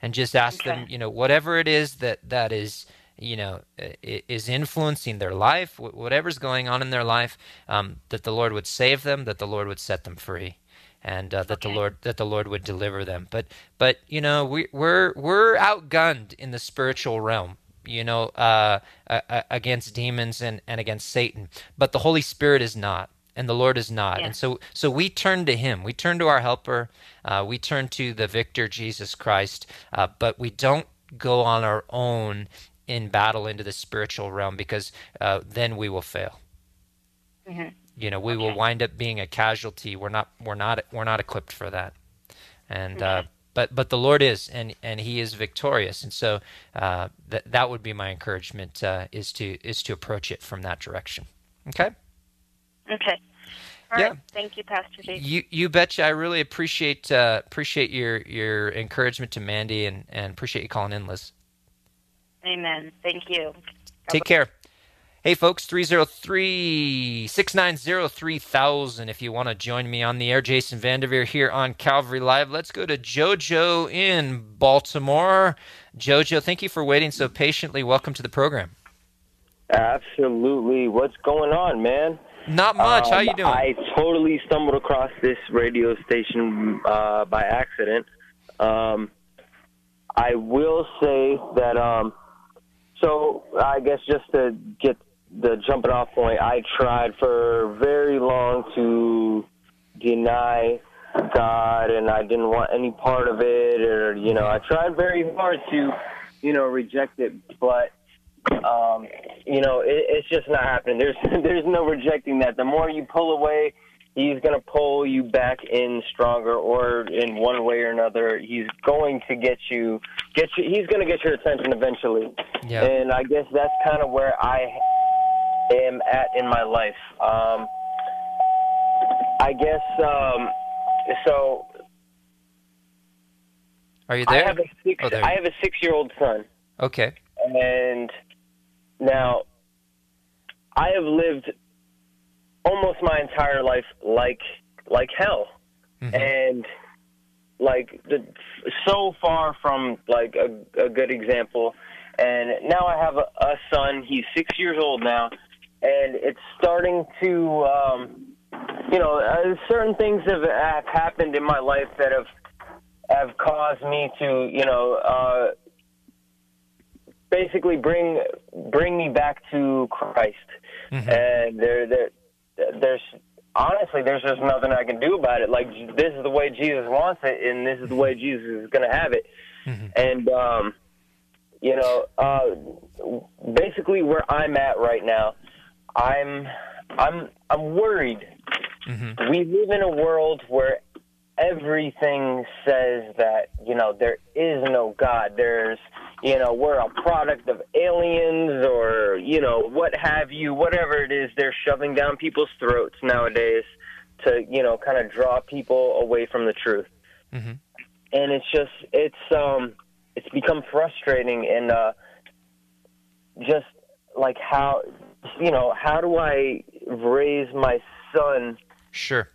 And just ask okay. them you know whatever it is that that is you know is influencing their life whatever's going on in their life um, that the lord would save them that the lord would set them free and uh, that okay. the lord that the lord would deliver them but but you know we, we're we're outgunned in the spiritual realm you know uh, uh, against demons and, and against satan but the holy spirit is not and the lord is not yeah. and so so we turn to him we turn to our helper uh, we turn to the victor jesus christ uh, but we don't go on our own in battle into the spiritual realm because uh, then we will fail. Mm-hmm. You know, we okay. will wind up being a casualty. We're not. We're not. We're not equipped for that. And uh, but but the Lord is, and and He is victorious. And so uh, that that would be my encouragement uh, is to is to approach it from that direction. Okay. Okay. All yeah. Right. Thank you, Pastor J. You you betcha. I really appreciate uh, appreciate your your encouragement to Mandy and and appreciate you calling in, Liz. Amen. Thank you. Take care. Hey, folks, 303 690 3000. If you want to join me on the air, Jason Vanderveer here on Calvary Live. Let's go to JoJo in Baltimore. JoJo, thank you for waiting so patiently. Welcome to the program. Absolutely. What's going on, man? Not much. Um, How you doing? I totally stumbled across this radio station uh, by accident. Um, I will say that um, so I guess just to get the jumping off point, I tried for very long to deny God, and I didn't want any part of it, or you know, I tried very hard to, you know, reject it, but um, you know, it, it's just not happening. There's there's no rejecting that. The more you pull away, he's going to pull you back in stronger or in one way or another he's going to get you get you he's going to get your attention eventually yeah. and i guess that's kind of where i am at in my life. Um i guess um so. Are you there? I have a six oh, i have a six year old son. Okay. And now i have lived almost my entire life like like hell, mm-hmm. and like the, so far from like a, a good example. And now I have a, a son. He's six years old now, and it's starting to, um, you know, uh, certain things have, have happened in my life that have have caused me to, you know, uh, basically bring bring me back to Christ. Mm-hmm. And there, there, there's honestly there's just nothing I can do about it. Like this is the way Jesus wants it, and this is the way Jesus is going to have it. Mm-hmm. And um, you know, uh, basically where I'm at right now, I'm I'm I'm worried. Mm-hmm. We live in a world where everything says that you know there is no God. There's you know we're a product of aliens or you know what have you, whatever it is they're shoving down people's throats nowadays to you know kind of draw people away from the truth. Mm-hmm. And it's just it's um it's become frustrating and uh just like how you know how do I raise my son sure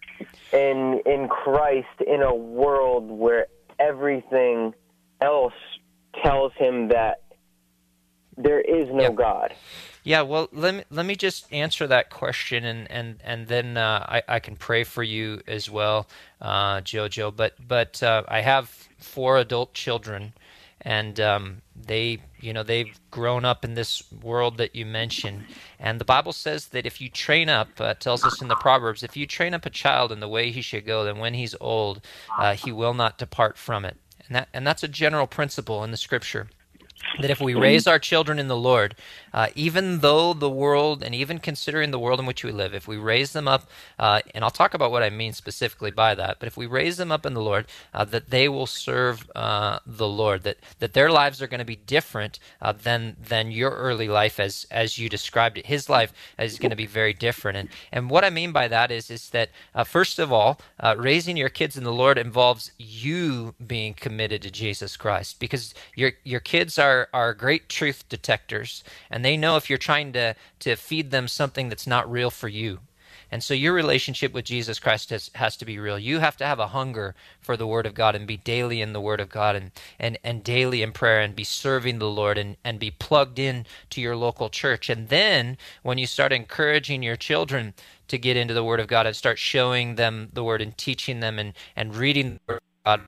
in in Christ in a world where everything else tells him that there is no God. Yeah, well, let me let me just answer that question, and and and then uh, I I can pray for you as well, uh, Jojo. But but uh, I have four adult children, and um, they you know they've grown up in this world that you mentioned. And the bible says that if you train up uh, tells us in the proverbs if you train up a child in the way he should go then when he's old uh, he will not depart from it. And that and that's a general principle in the scripture that if we raise our children in the Lord, uh, even though the world, and even considering the world in which we live, if we raise them up, uh, and I'll talk about what I mean specifically by that, but if we raise them up in the Lord, uh, that they will serve uh, the Lord, that that their lives are going to be different uh, than than your early life, as as you described it. His life is going to be very different, and and what I mean by that is is that uh, first of all, raising your kids in the Lord involves you being committed to Jesus Christ, because your your kids are are great truth detectors, and they know if you're trying to to feed them something that's not real for you. And so your relationship with Jesus Christ has, has to be real. You have to have a hunger for the Word of God and be daily in the Word of God and, and, and daily in prayer and be serving the Lord and, and be plugged in to your local church. And then when you start encouraging your children to get into the Word of God and start showing them the Word and teaching them and, and reading the Word of God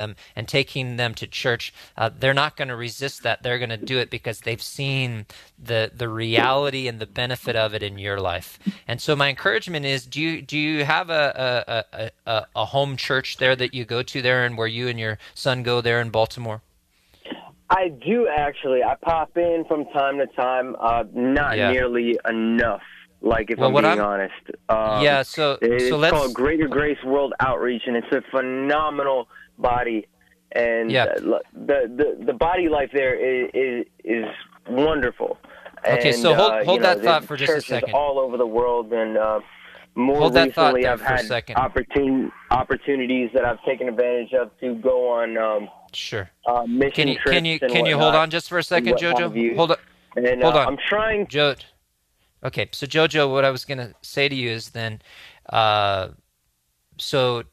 them and taking them to church, uh, they're not going to resist that. They're going to do it because they've seen the the reality and the benefit of it in your life. And so my encouragement is: do you do you have a a, a, a home church there that you go to there, and where you and your son go there in Baltimore? I do actually. I pop in from time to time. Uh, not yeah. nearly enough. Like if well, I'm being I'm, honest. Um, yeah. So it's so let's, called Greater Grace World Outreach, and it's a phenomenal body, and yeah. the, the the body life there is is, is wonderful. Okay, and, so hold uh, hold that know, thought for just a second. All over the world, and uh, more hold recently, I've had opportun- opportunities that I've taken advantage of to go on. Um, sure. Uh, mission can you trips can you can you hold on just for a second, Jojo? Hold on. And, hold uh, on. I'm trying. Jo- okay, so Jojo, what I was going to say to you is then, uh, so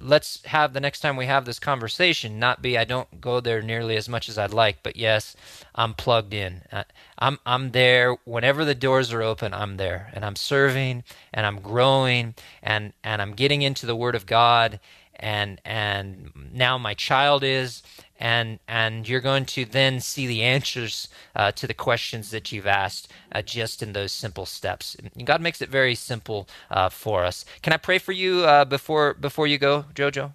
let's have the next time we have this conversation not be I don't go there nearly as much as I'd like, but yes, I'm plugged in. Uh, I'm I'm there whenever the doors are open. I'm there, and I'm serving, and I'm growing, and and I'm getting into the Word of God, and and now my child is, and and you're going to then see the answers uh, to the questions that you've asked uh, just in those simple steps. And God makes it very simple uh, for us. Can I pray for you uh, before before you go, Jojo?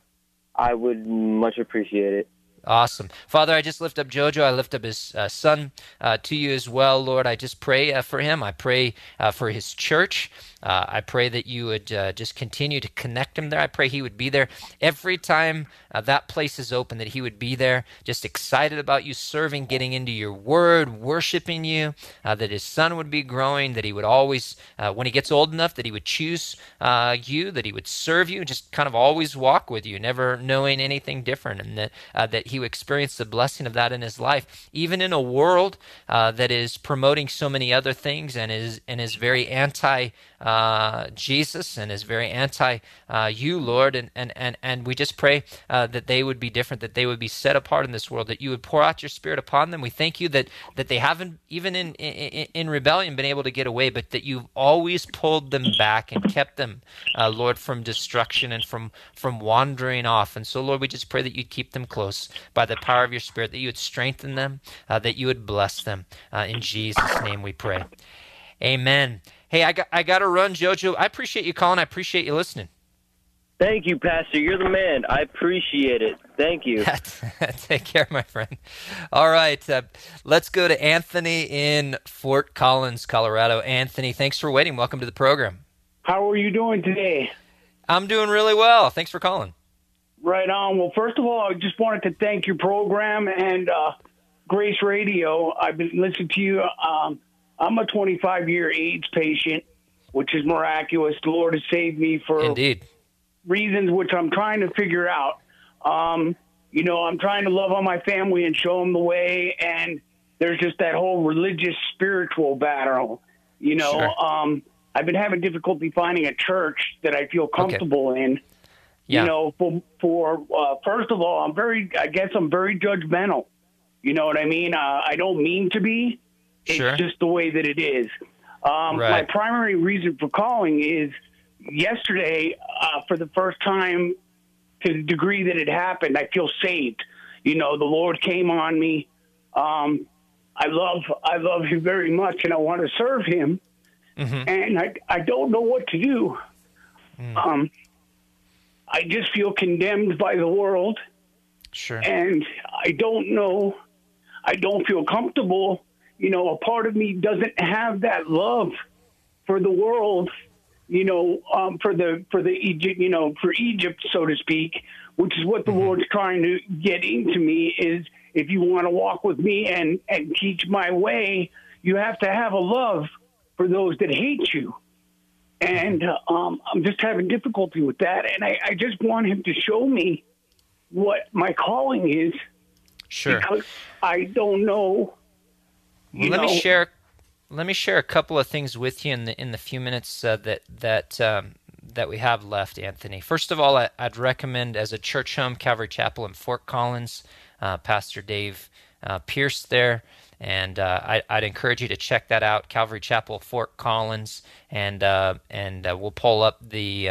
I would much appreciate it. Awesome. Father, I just lift up Jojo. I lift up his uh, son uh, to you as well, Lord. I just pray uh, for him. I pray uh, for his church. Uh, I pray that you would uh, just continue to connect him there. I pray he would be there every time uh, that place is open, that he would be there, just excited about you serving, getting into your word, worshiping you, uh, that his son would be growing, that he would always, uh, when he gets old enough, that he would choose uh, you, that he would serve you, just kind of always walk with you, never knowing anything different, and that, that he would experience the blessing of that in his life, even in a world that is promoting so many other things and is, and is very anti uh, Jesus and is very anti uh, you, Lord. And, and, and, and we just pray uh, that they would be different, that they would be set apart in this world, that you would pour out your spirit upon them. We thank you that, that they haven't, even in, in, in rebellion, been able to get away, but that you've always pulled them back and kept them, uh, Lord, from destruction and from, from wandering off. And so, Lord, we just pray that you'd keep them close by the power of your spirit, that you would strengthen them, uh, that you would bless them. In Jesus' name we pray. Amen. Hey, I got I got to run, Jojo. I appreciate you calling. I appreciate you listening. Thank you, Pastor. You're the man. I appreciate it. Thank you. Take care, my friend. All right, uh, let's go to Anthony in Fort Collins, Colorado. Anthony, thanks for waiting. Welcome to the program. How are you doing today? I'm doing really well. Thanks for calling. Right on. Well, first of all, I just wanted to thank your program and uh, Grace Radio. I've been listening to you um, I'm a 25 year AIDS patient, which is miraculous. The Lord has saved me for Indeed. reasons which I'm trying to figure out. Um, you know, I'm trying to love on my family and show them the way, and there's just that whole religious spiritual battle. You know, sure. um, I've been having difficulty finding a church that I feel comfortable okay. in. Yeah. You know, for for uh, first of all, I'm very, I guess I'm very judgmental. You know what I mean? Uh, I don't mean to be, it's sure. just the way that it is. Um, right. My primary reason for calling is yesterday, uh, for the first time, to the degree that it happened, I feel saved. You know, the Lord came on me. Um, I love, I love Him very much, and I want to serve Him. Mm-hmm. And I, I don't know what to do. Mm. Um, I just feel condemned by the world. Sure. And I don't know I don't feel comfortable. You know, a part of me doesn't have that love for the world. You know, um, for the for the Egypt, you know, for Egypt, so to speak, which is what the mm-hmm. Lord's trying to get into me. Is if you want to walk with me and and teach my way, you have to have a love for those that hate you. And um, I'm just having difficulty with that. And I, I just want him to show me what my calling is. Sure. Because I don't know. Let know, me share. Let me share a couple of things with you in the in the few minutes uh, that that um, that we have left, Anthony. First of all, I, would recommend as a church home Calvary Chapel in Fort Collins, uh, Pastor Dave uh, Pierce there. And uh, I, would encourage you to check that out, Calvary Chapel, Fort Collins, and uh, and uh, we'll pull up the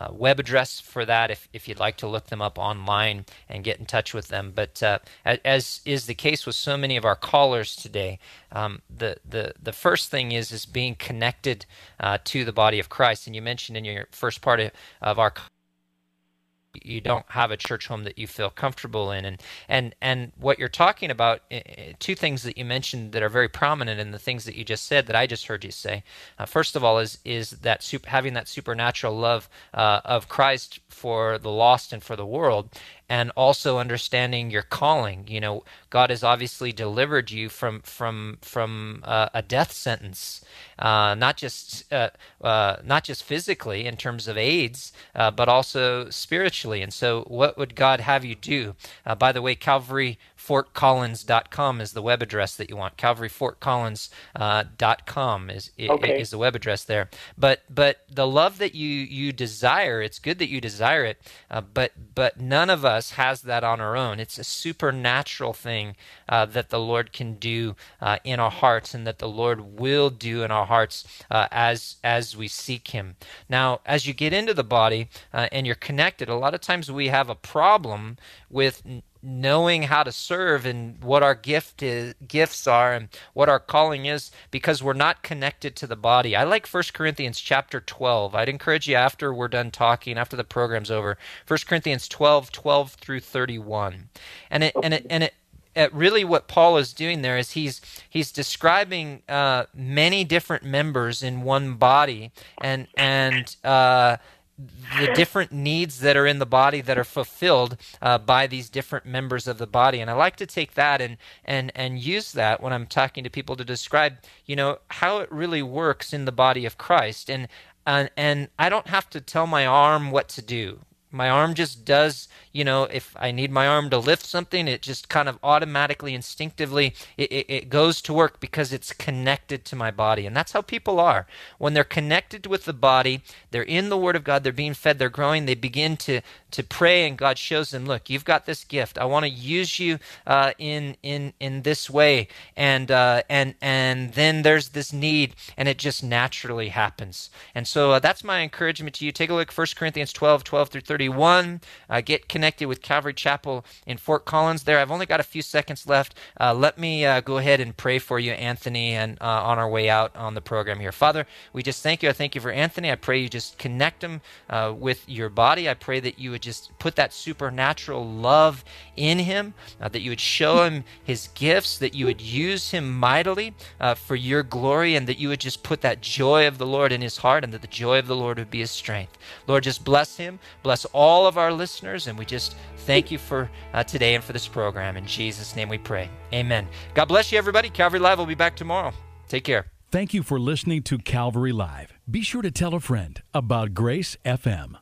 uh, uh, web address for that if, if you'd like to look them up online and get in touch with them. But uh, as is the case with so many of our callers today, um, the, the, the first thing is is being connected to the body of Christ. And you mentioned in your first part of, of our you don't have a church home that you feel comfortable in. And and and what you're talking about two things that you mentioned that are very prominent in the things that you just said that I just heard you say. Uh, first of all is is that super, having that supernatural love uh, of Christ for the lost and for the world and also understanding your calling. You know, God has obviously delivered you from from from uh, a death sentence, uh, not just uh, uh not just physically in terms of AIDS, uh, but also spiritually. And so, what would God have you do? Uh, by the way, Calvary calvaryfortcollins.com is the web address that you want. calvaryfortcollins.com uh, is okay. is the web address there. But but the love that you you desire, it's good that you desire it. Uh, but but none of us has that on our own. It's a supernatural thing uh, that the Lord can do uh, in our hearts, and that the Lord will do in our hearts uh, as as we seek Him. Now, as you get into the body uh, and you're connected, a lot of times we have a problem with knowing how to serve and what our gift is gifts are and what our calling is because we're not connected to the body. I like 1 Corinthians chapter 12. I'd encourage you after we're done talking, after the program's over, 1 Corinthians 12, 12 through 31. And it and it and it really what Paul is doing there is he's he's describing uh, many different members in one body and and uh, the different needs that are in the body that are fulfilled uh, by these different members of the body. And i like to take that and and and use that when i'm talking to people to describe you know how it really works in the body of christ. And and, and i don't have to tell my arm what to do my arm just does you know if i need my arm to lift something it just kind of automatically instinctively it, it, it, goes to work because it's connected to my body. And that's how people are. When they're connected with the body they're in the word of god they're being fed they're growing they begin to to pray and god shows them look you've got this gift. I want to use you uh, in in in this way. And uh, and and then there's this need and it just naturally happens. And so uh, that's my encouragement to you. Take a look 1 corinthians 12 12 through 31 uh, get connected with Calvary Chapel in Fort Collins there. I've only got a few seconds left. Uh, let me uh, go ahead and pray for you, Anthony, and uh, on our way out on the program here. Father, we just thank you. I thank you for Anthony. I pray you just connect him uh, with your body. I pray that you would just put that supernatural love in him, uh, that you would show him his gifts, that you would use him mightily for your glory, and that you would just put that joy of the Lord in his heart, and that the joy of the Lord would be his strength. Lord, just bless him, bless all of our listeners, and we just thank you for uh, today and for this program. In Jesus' name we pray. Amen. God bless you, everybody. Calvary Live will be back tomorrow. Take care. Thank you for listening to Calvary Live. Be sure to tell a friend about Grace FM.